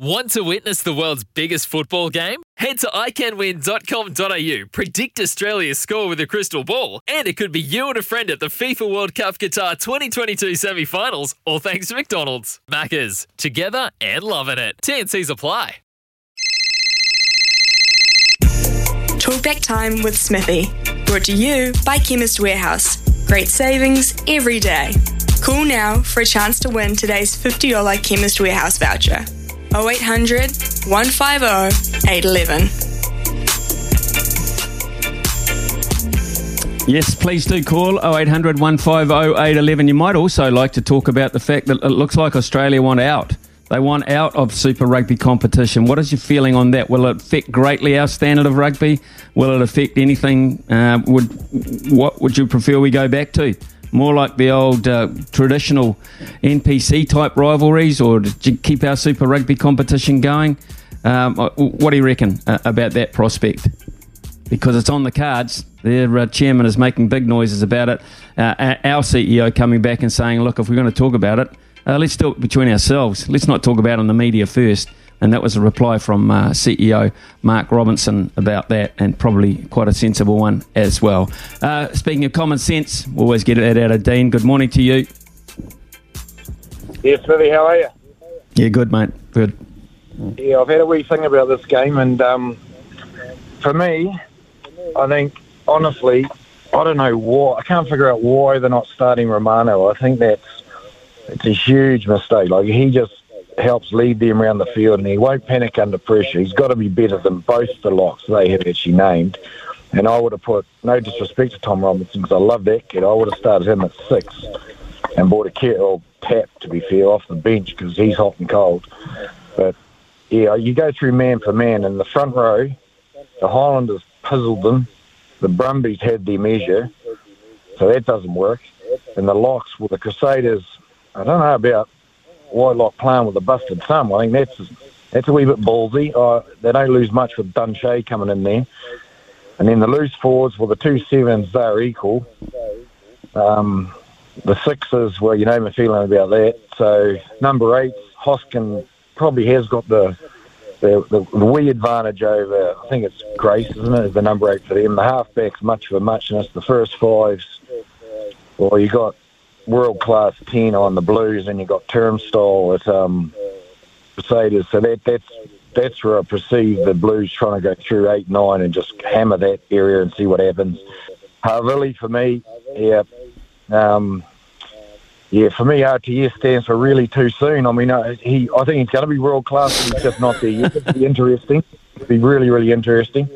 Want to witness the world's biggest football game? Head to iCanWin.com.au, predict Australia's score with a crystal ball, and it could be you and a friend at the FIFA World Cup Qatar 2022 semi finals, all thanks to McDonald's. Maccas, together and loving it. TNC's apply. Talkback time with Smithy. Brought to you by Chemist Warehouse. Great savings every day. Call now for a chance to win today's $50 Chemist Warehouse voucher. 0800 150 811. Yes, please do call 0800 150 811. You might also like to talk about the fact that it looks like Australia want out. They want out of Super Rugby competition. What is your feeling on that? Will it affect greatly our standard of rugby? Will it affect anything? Uh, would what would you prefer we go back to? More like the old uh, traditional NPC type rivalries, or to keep our Super Rugby competition going? Um, uh, what do you reckon uh, about that prospect? because it's on the cards. Their uh, chairman is making big noises about it. Uh, our CEO coming back and saying, look, if we're going to talk about it, uh, let's do it between ourselves. Let's not talk about it on the media first. And that was a reply from uh, CEO Mark Robinson about that, and probably quite a sensible one as well. Uh, speaking of common sense, we'll always get it out of Dean. Good morning to you. Yes, Smithy, how are you? Yeah, good, mate. Good. Yeah, I've had a wee thing about this game, and um, for me, I think, honestly, I don't know why. I can't figure out why they're not starting Romano. I think that's it's a huge mistake. Like, he just helps lead them around the field, and he won't panic under pressure. He's got to be better than both the locks they have actually named. And I would have put, no disrespect to Tom Robinson, because I love that kid. I would have started him at six and bought a kid, or tap, to be fair, off the bench, because he's hot and cold. But, yeah, you go through man for man, and the front row, the Highlanders puzzled them. The Brumbies had their measure, so that doesn't work. And the locks, well, the Crusaders, I don't know about Whitelock playing with a busted thumb. I think that's that's a wee bit ballsy. Uh, they don't lose much with Dunshea coming in there. And then the loose forwards, well, the two sevens, they're equal. Um, the sixes, well, you know my feeling about that. So number eight, Hoskin probably has got the the, the, the wee advantage over, I think it's Grace, isn't it, is the number eight for them. The halfback's much of a muchness. The first fives, well, you got world class 10 on the Blues and you got turnstile at um, Crusaders. So that, that's that's where I perceive the Blues trying to go through 8 9 and just hammer that area and see what happens. Havili, for me, yeah. Um, yeah, for me, RTS stands for really too soon. I mean, uh, he, I think he's going to be world class. He's just not there yet. It'll be interesting. It'll be really, really interesting.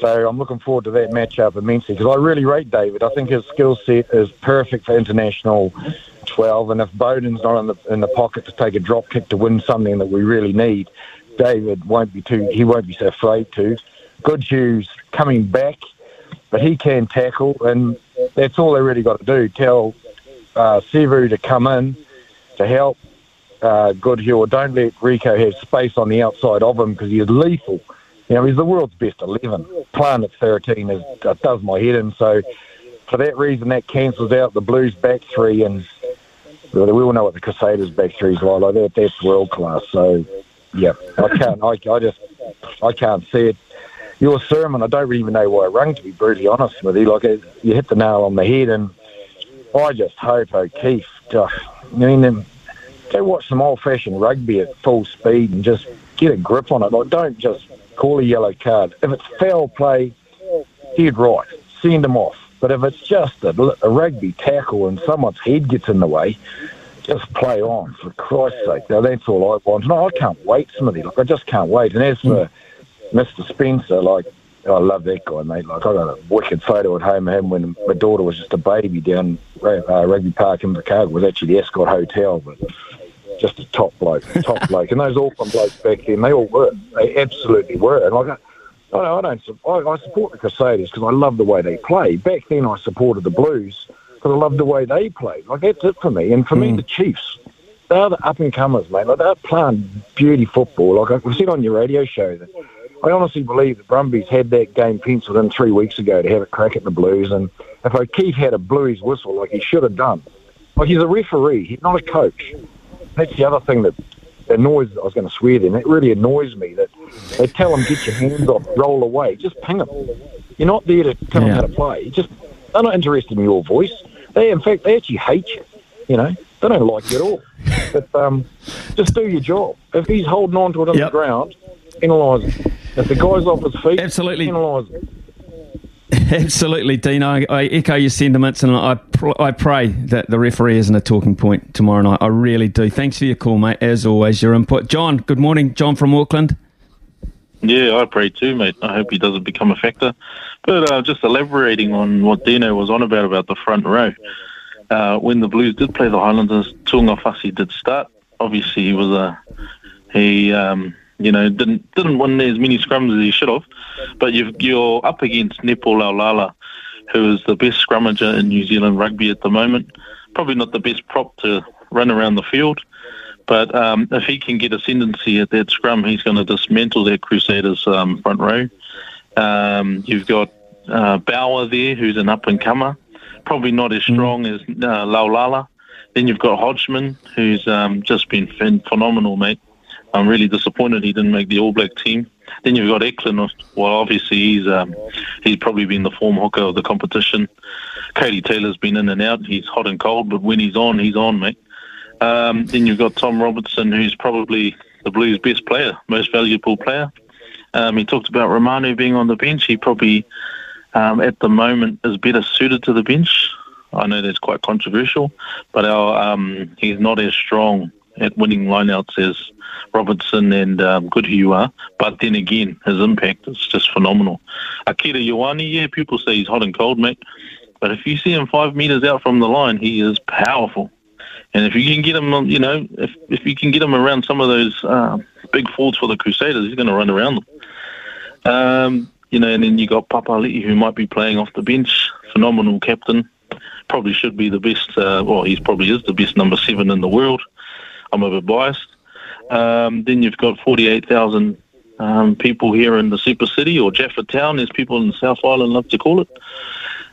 So I'm looking forward to that matchup immensely because I really rate David. I think his skill set is perfect for international 12. And if Beauden's not in the in the pocket to take a drop kick to win something that we really need, David won't be too. He won't be so afraid to. Goodhue's coming back, but he can tackle, and that's all they really got to do. Tell uh, Sevu to come in to help uh, Goodhue. Don't let Rieko have space on the outside of him because he's lethal. Know, he's the world's best 11. Playing at 13 is, uh, does my head in. So for that reason, that cancels out the Blues back three. And we all know what the Crusaders back three is like. like that, that's world class. So, yeah, I can't, I, I just, I can't see it. Your sermon, I don't even know why I rung, to be brutally honest with you. Like, it, you hit the nail on the head, and I just hope O'Keeffe, I mean, um, go watch some old-fashioned rugby at full speed and just get a grip on it. Like, don't just call a yellow card. If it's foul play, head right, send them off. But if it's just a, a rugby tackle and someone's head gets in the way, just play on for Christ's sake. Now that's all I want. No, I can't wait, Smithy. Look, I just can't wait. And as for Mr. Spencer, like I love that guy, mate. Like I got a wicked photo at home of him when my daughter was just a baby down uh, Rugby Park in Chicago. It was actually the Ascot Hotel, but just a top bloke, top bloke. And those Auckland blokes back then, they all were. They absolutely were. And like, I, I don't, I, I support the Crusaders because I love the way they play. Back then, I supported the Blues because I loved the way they played. Like that's it for me. And for mm. me, the Chiefs, they're the up and comers, mate. Like they're playing beauty football. Like I've said on your radio show that I honestly believe the Brumbies had that game penciled in three weeks ago to have a crack at the Blues. And if O'Keeffe had a Blues whistle like he should have done, like he's a referee, he's not a coach. That's the other thing that annoys. I was going to swear then. It really annoys me that they tell them get your hands off, roll away, just ping them. You're not there to tell yeah. them how to play. just they're not interested in your voice. They, in fact, they actually hate you. You know, they don't like you at all. But um, just do your job. If he's holding on to it on yep. the ground, penalise him. If the guy's off his feet, absolutely penalise him. Absolutely, Dean. I, I, echo your sentiments, and I pr- I pray that the referee isn't a talking point tomorrow night. I really do. Thanks for your call, mate. As always, your input. John, good morning. John from Auckland. Yeah, I pray too, mate. I hope he doesn't become a factor. But uh, just elaborating on what Dino was on about about the front row. Uh, when the Blues did play the Highlanders, Tu'ungafasi did start. Obviously, he was a he. Um, you know, didn't didn't win as many scrums as he should have. But you are up against Nepo Laulala, who is the best scrummager in New Zealand rugby at the moment. Probably not the best prop to run around the field, but um, if he can get ascendancy at that scrum, he's going to dismantle that Crusaders um, front row. Um, you've got uh, Bower there, who's an up and comer, probably not as mm. strong as uh, Laulala. Then you've got Hodgman, who's um, just been phenomenal, mate. I'm really disappointed he didn't make the All Black team. Then you've got Eklund. Well, obviously he's um, he's probably been the form hooker of the competition. Codie Taylor's been in and out. He's hot and cold, but when he's on, he's on, mate. Um, then you've got Tom Robertson, who's probably the Blues' best player, most valuable player. Um, he talked about Romano being on the bench. He probably, um, at the moment, is better suited to the bench. I know that's quite controversial, but our, um, he's not as strong at winning lineouts as Robertson and um, good who you are. But then again, his impact is just phenomenal. Akira Ioane, yeah, people say he's hot and cold, mate. But if you see him five metres out from the line, he is powerful. And if you can get him, you know, if if you can get him around some of those uh, big forwards for the Crusaders, he's going to run around them. Um, you know, and then you got Papali'i, who might be playing off the bench, phenomenal captain. Probably should be the best. Uh, well, he probably is the best number seven in the world. I'm a bit biased. Um, then you've got 48,000 um, people here in the super city or Jaffa Town, as people in South Island love to call it.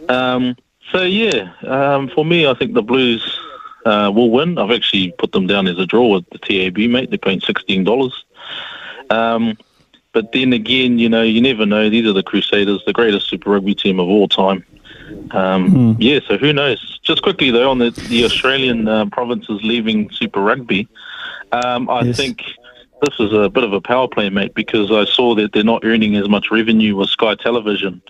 Um, so yeah, um, for me, I think the Blues uh, will win. I've actually put them down as a draw with the TAB, mate. They're paying sixteen dollars. Um, but then again, you know, you never know. These are the Crusaders, the greatest Super Rugby team of all time. Um, mm. Yeah, so who knows? Just quickly though, on the, the Australian uh, provinces leaving Super Rugby, um, I yes. think this is a bit of a power play, mate, because I saw that they're not earning as much revenue with Sky Television,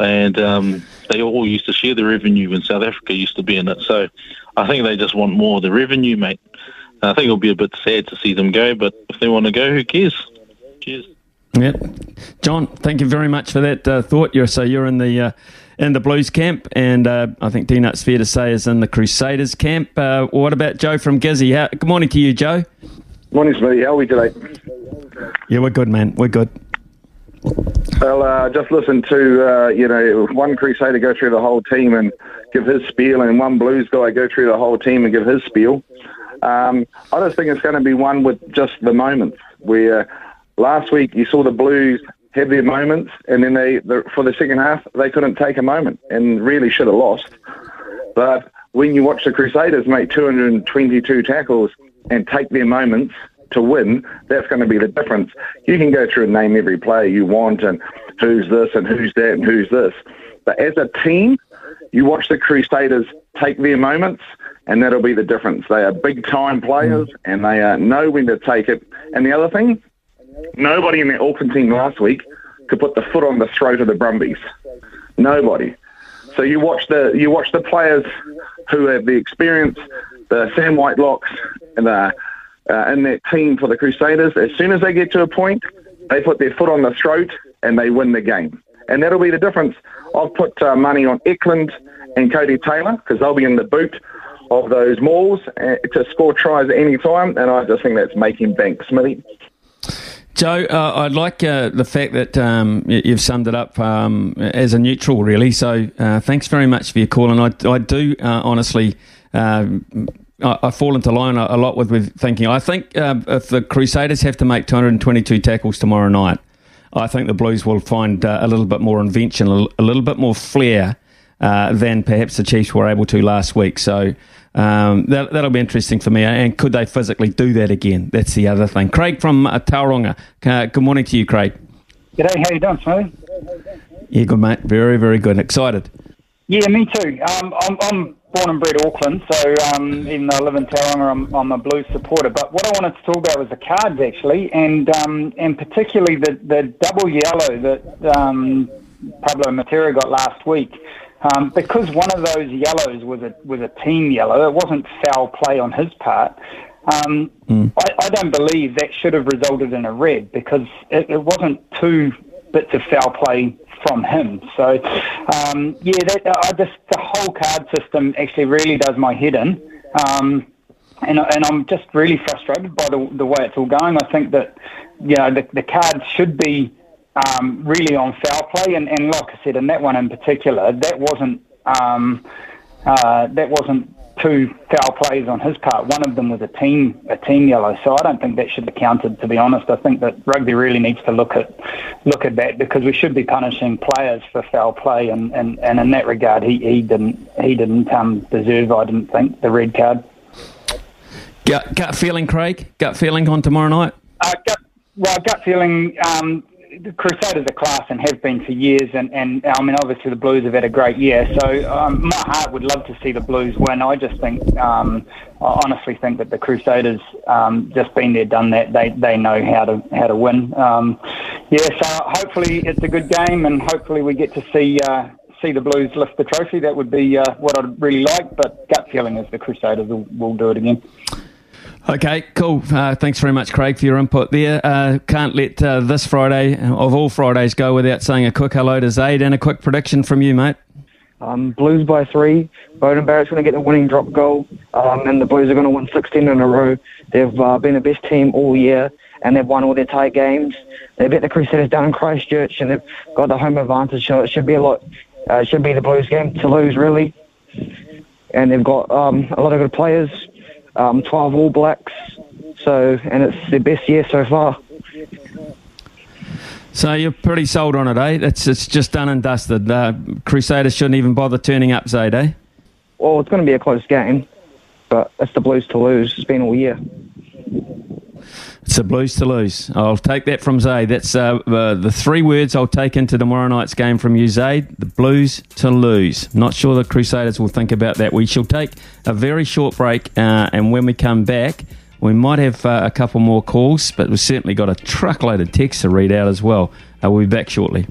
and um, they all used to share the revenue when South Africa used to be in it. So I think they just want more of the revenue, mate. I think it'll be a bit sad to see them go, but if they want to go, who cares? Cheers. Yeah, John, thank you very much for that uh, thought. You're so you're in the uh, in the Blues camp, and uh, I think Dino, fair to say, is in the Crusaders camp. Uh, what about Joe from Gizzy? How, good morning to you, Joe. Morning, Smithy. How are we today? Yeah, we're good, man. We're good. Well, uh, just listen to uh, you know one Crusader go through the whole team and give his spiel, and one Blues guy go through the whole team and give his spiel. Um, I just think it's going to be one with just the moments. Where last week you saw the Blues have their moments, and then they the, for the second half they couldn't take a moment and really should have lost. But when you watch the Crusaders make 222 tackles and take their moments to win, that's going to be the difference. You can go through and name every player you want and who's this and who's that and who's this. But as a team, you watch the Crusaders take their moments, and that'll be the difference. They are big time players and they uh, know when to take it. And the other thing, Nobody in the Auckland team last week could put the foot on the throat of the Brumbies. Nobody. So you watch the you watch the players who have the experience, the Sam Whitelocks, and the uh, in that team for the Crusaders. As soon as they get to a point, they put their foot on the throat and they win the game. And that'll be the difference. I've put uh, money on Eklund and Codie Taylor because they'll be in the boot of those mauls uh, to score tries at any time, and I just think that's making bank, Smithy. Joe, uh, I like uh, the fact that um, you've summed it up um, as a neutral, really. So uh, thanks very much for your call. And I, I do uh, honestly. Um, I, I fall into line a, lot with, with thinking. I think uh, if the Crusaders have to make 222 tackles tomorrow night, I think the Blues will find uh, a little bit more invention, a little bit more flair than perhaps the Chiefs were able to last week. So um, that, will be interesting for me. And could they physically do that again? That's the other thing. Craig from uh, Tauranga. Uh, good morning to you, Craig. G'day, how you doing, Smithy? Yeah, good, mate. Very, very good. Excited. Yeah, me too. Um, I'm, I'm, born and bred Auckland, so um, even though I live in Tauranga, I'm, I'm, a Blues supporter. But what I wanted to talk about was the cards, actually, and um, and particularly the, the double yellow that um, Pablo Matera got last week. Um, because one of those yellows was a was a team yellow, it wasn't foul play on his part. Um, mm. I, I, don't believe that should have resulted in a red because it, it wasn't two bits of foul play from him. So, um, yeah, that, I just the whole card system actually really does my head in, um, and and I'm just really frustrated by the the way it's all going. I think that you know the the cards should be um, really on foul play. And, and like I said, in that one in particular, that wasn't um, uh, that wasn't two foul plays on his part. One of them was a team a team yellow. So I don't think that should have counted. To be honest, I think that rugby really needs to look at look at that because we should be punishing players for foul play. And, and, and in that regard, he, he didn't he didn't um, deserve. I didn't think the red card. Gut, gut feeling, Craig. Gut feeling on tomorrow night. Uh, gut, well, gut feeling. Um, Crusaders are class and have been for years, and, and I mean, obviously the Blues have had a great year. So um, my heart would love to see the Blues win. I just think, um, I honestly think that the Crusaders um, just been there, done that. They they know how to how to win. Um, yeah, so hopefully it's a good game, and hopefully we get to see. Uh, see the Blues lift the trophy. That would be uh, what I'd really like, but gut feeling is the Crusaders will, will do it again. Okay, cool. Uh, thanks very much, Craig, for your input there. Uh, can't let uh, this Friday, of all Fridays, go without saying a quick hello to Zaid and a quick prediction from you, mate. Um, Blues by three. Beauden Barrett's going to get the winning drop goal, um, and the Blues are going to win 16 in a row. They've uh, been the best team all year, and they've won all their tight games. They beat the Crusaders down in Christchurch, and they've got the home advantage, so it should be a lot. Uh, it should be the Blues game to lose, really. And they've got um, a lot of good players um, 12 All Blacks. So, and it's their best year so far. So you're pretty sold on it, eh? It's it's just done and dusted. Uh, Crusaders shouldn't even bother turning up, Zaid, eh? Well, it's going to be a close game, but it's the Blues to lose. It's been all year. The Blues to lose. I'll take that from Zay. That's uh, uh, the three words I'll take into tomorrow night's game from you, Zay. The Blues to lose. Not sure the Crusaders will think about that. We shall take a very short break, uh, and when we come back, we might have uh, a couple more calls, but we've certainly got a truckload of texts to read out as well. Uh, we'll be back shortly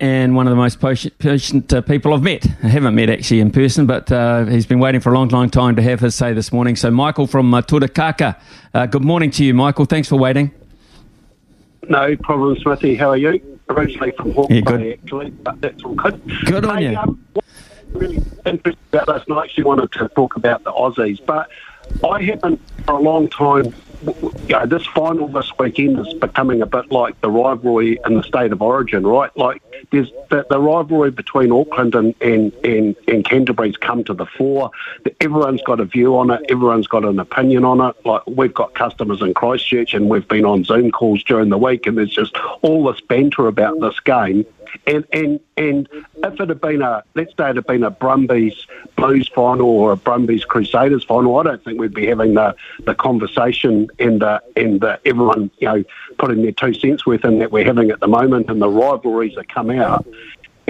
and one of the most patient, patient uh, people I've met. I haven't met actually in person, but uh, he's been waiting for a long, long time to have his say this morning. So, Michael from uh, Turakaka, uh, good morning to you, Michael. Thanks for waiting. No problem, Smithy. How are you? Originally from Hawke's yeah, actually, but that's all good. Good on hey, you. Um, really interesting about last night, actually wanted to talk about the Aussies, but I haven't for a long time you know, this final this weekend is becoming a bit like the rivalry in the state of origin, right? Like there's the, the rivalry between Auckland and, and, and, and Canterbury's come to the fore. Everyone's got a view on it. Everyone's got an opinion on it. Like we've got customers in Christchurch and we've been on Zoom calls during the week and there's just all this banter about this game. And and and if it had been a let's say it had been a Brumbies Blues final or a Brumbies Crusaders final, I don't think we'd be having the, the conversation and the and the everyone you know putting their two cents worth in that we're having at the moment, and the rivalries that come out.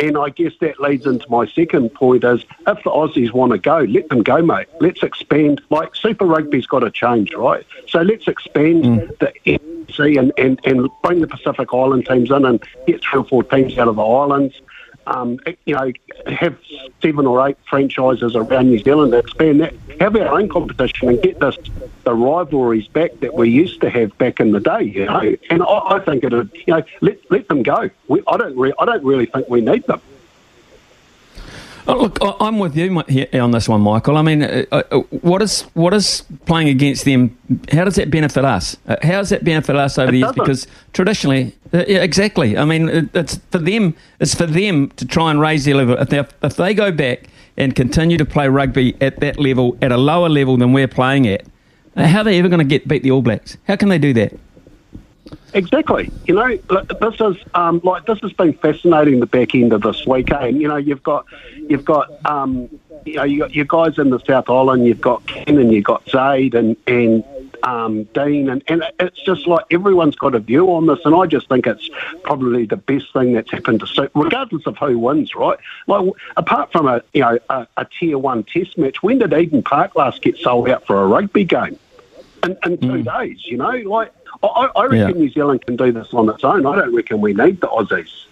And I guess that leads into my second point is if the Aussies want to go, let them go, mate. Let's expand. Like Super Rugby's got to change, right? So let's expand mm. the NC and, and, and bring the Pacific Island teams in and get three or four teams out of the islands. Um, you know, have seven or eight franchises around New Zealand expand that, have our own competition and get this the rivalries back that we used to have back in the day. You know, and I, I think it, you know, let let them go. We, I don't, re- I don't really think we need them. Oh, look, I'm with you on this one, Michael. I mean, uh, uh, what is what is playing against them? How does that benefit us? Uh, how does that benefit us over it the years? Doesn't. Because traditionally, yeah, exactly. I mean, it's for them. It's for them to try and raise their level. If they, if they go back and continue to play rugby at that level, at a lower level than we're playing at, how are they ever going to get beat the All Blacks? How can they do that? Exactly. You know, this is um, like this has been fascinating. The back end of this weekend. You know, you've got you've got um, you know you got your guys in the South Island. You've got Ken and you've got Zaid and and um, Dean, and, and it's just like everyone's got a view on this, and I just think it's probably the best thing that's happened to regardless of who wins, right? Like apart from a you know a, a tier one test match, when did Eden Park last get sold out for a rugby game? In, in two mm. days, you know, like I, I reckon yeah. New Zealand can do this on its own. I don't reckon we need the Aussies.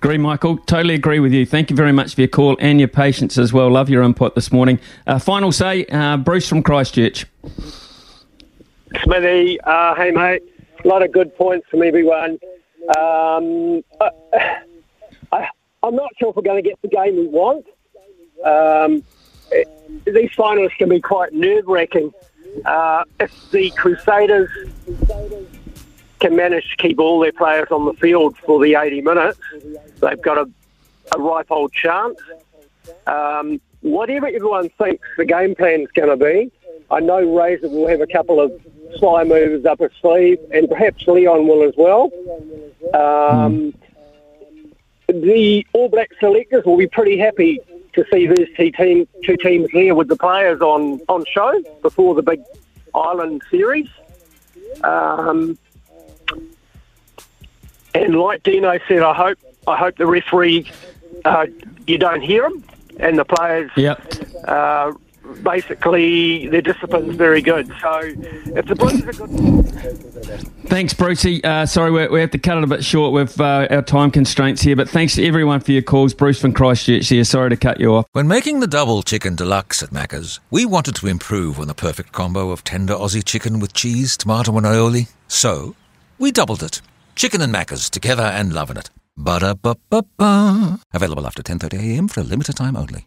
Agree, Michael. Totally agree with you. Thank you very much for your call and your patience as well. Love your input this morning. Uh, final say, uh, Bruce from Christchurch. Smithy, uh, hey mate, a lot of good points from everyone. Um, I, am not sure if we're going to get the game we want. Um, it, these finals can be quite nerve wracking. Uh, if the Crusaders can manage to keep all their players on the field for the 80 minutes, they've got a, a ripe old chance. Um, whatever everyone thinks the game plan is going to be, I know Razor will have a couple of sly moves up his sleeve, and perhaps Leon will as well. Um, mm. The All Black selectors will be pretty happy to see these two, team, two teams there with the players on, on show before the big Ireland series. Um, and like Dino said, I hope I hope the referee uh, you don't hear him and the players yep. uh, basically their discipline's very good. So if the Blues are good. Thanks, Brucey. Uh, sorry, we, we, have to cut it a bit short with uh, our time constraints here, but thanks to everyone for your calls. Bruce from Christchurch here. Sorry to cut you off. When making the double chicken deluxe at Macca's, we wanted to improve on the perfect combo of tender Aussie chicken with cheese, tomato, and aioli. So we doubled it. Chicken and Macca's together and loving it. Ba-da-ba-ba-ba. Available after 10.30am for a limited time only.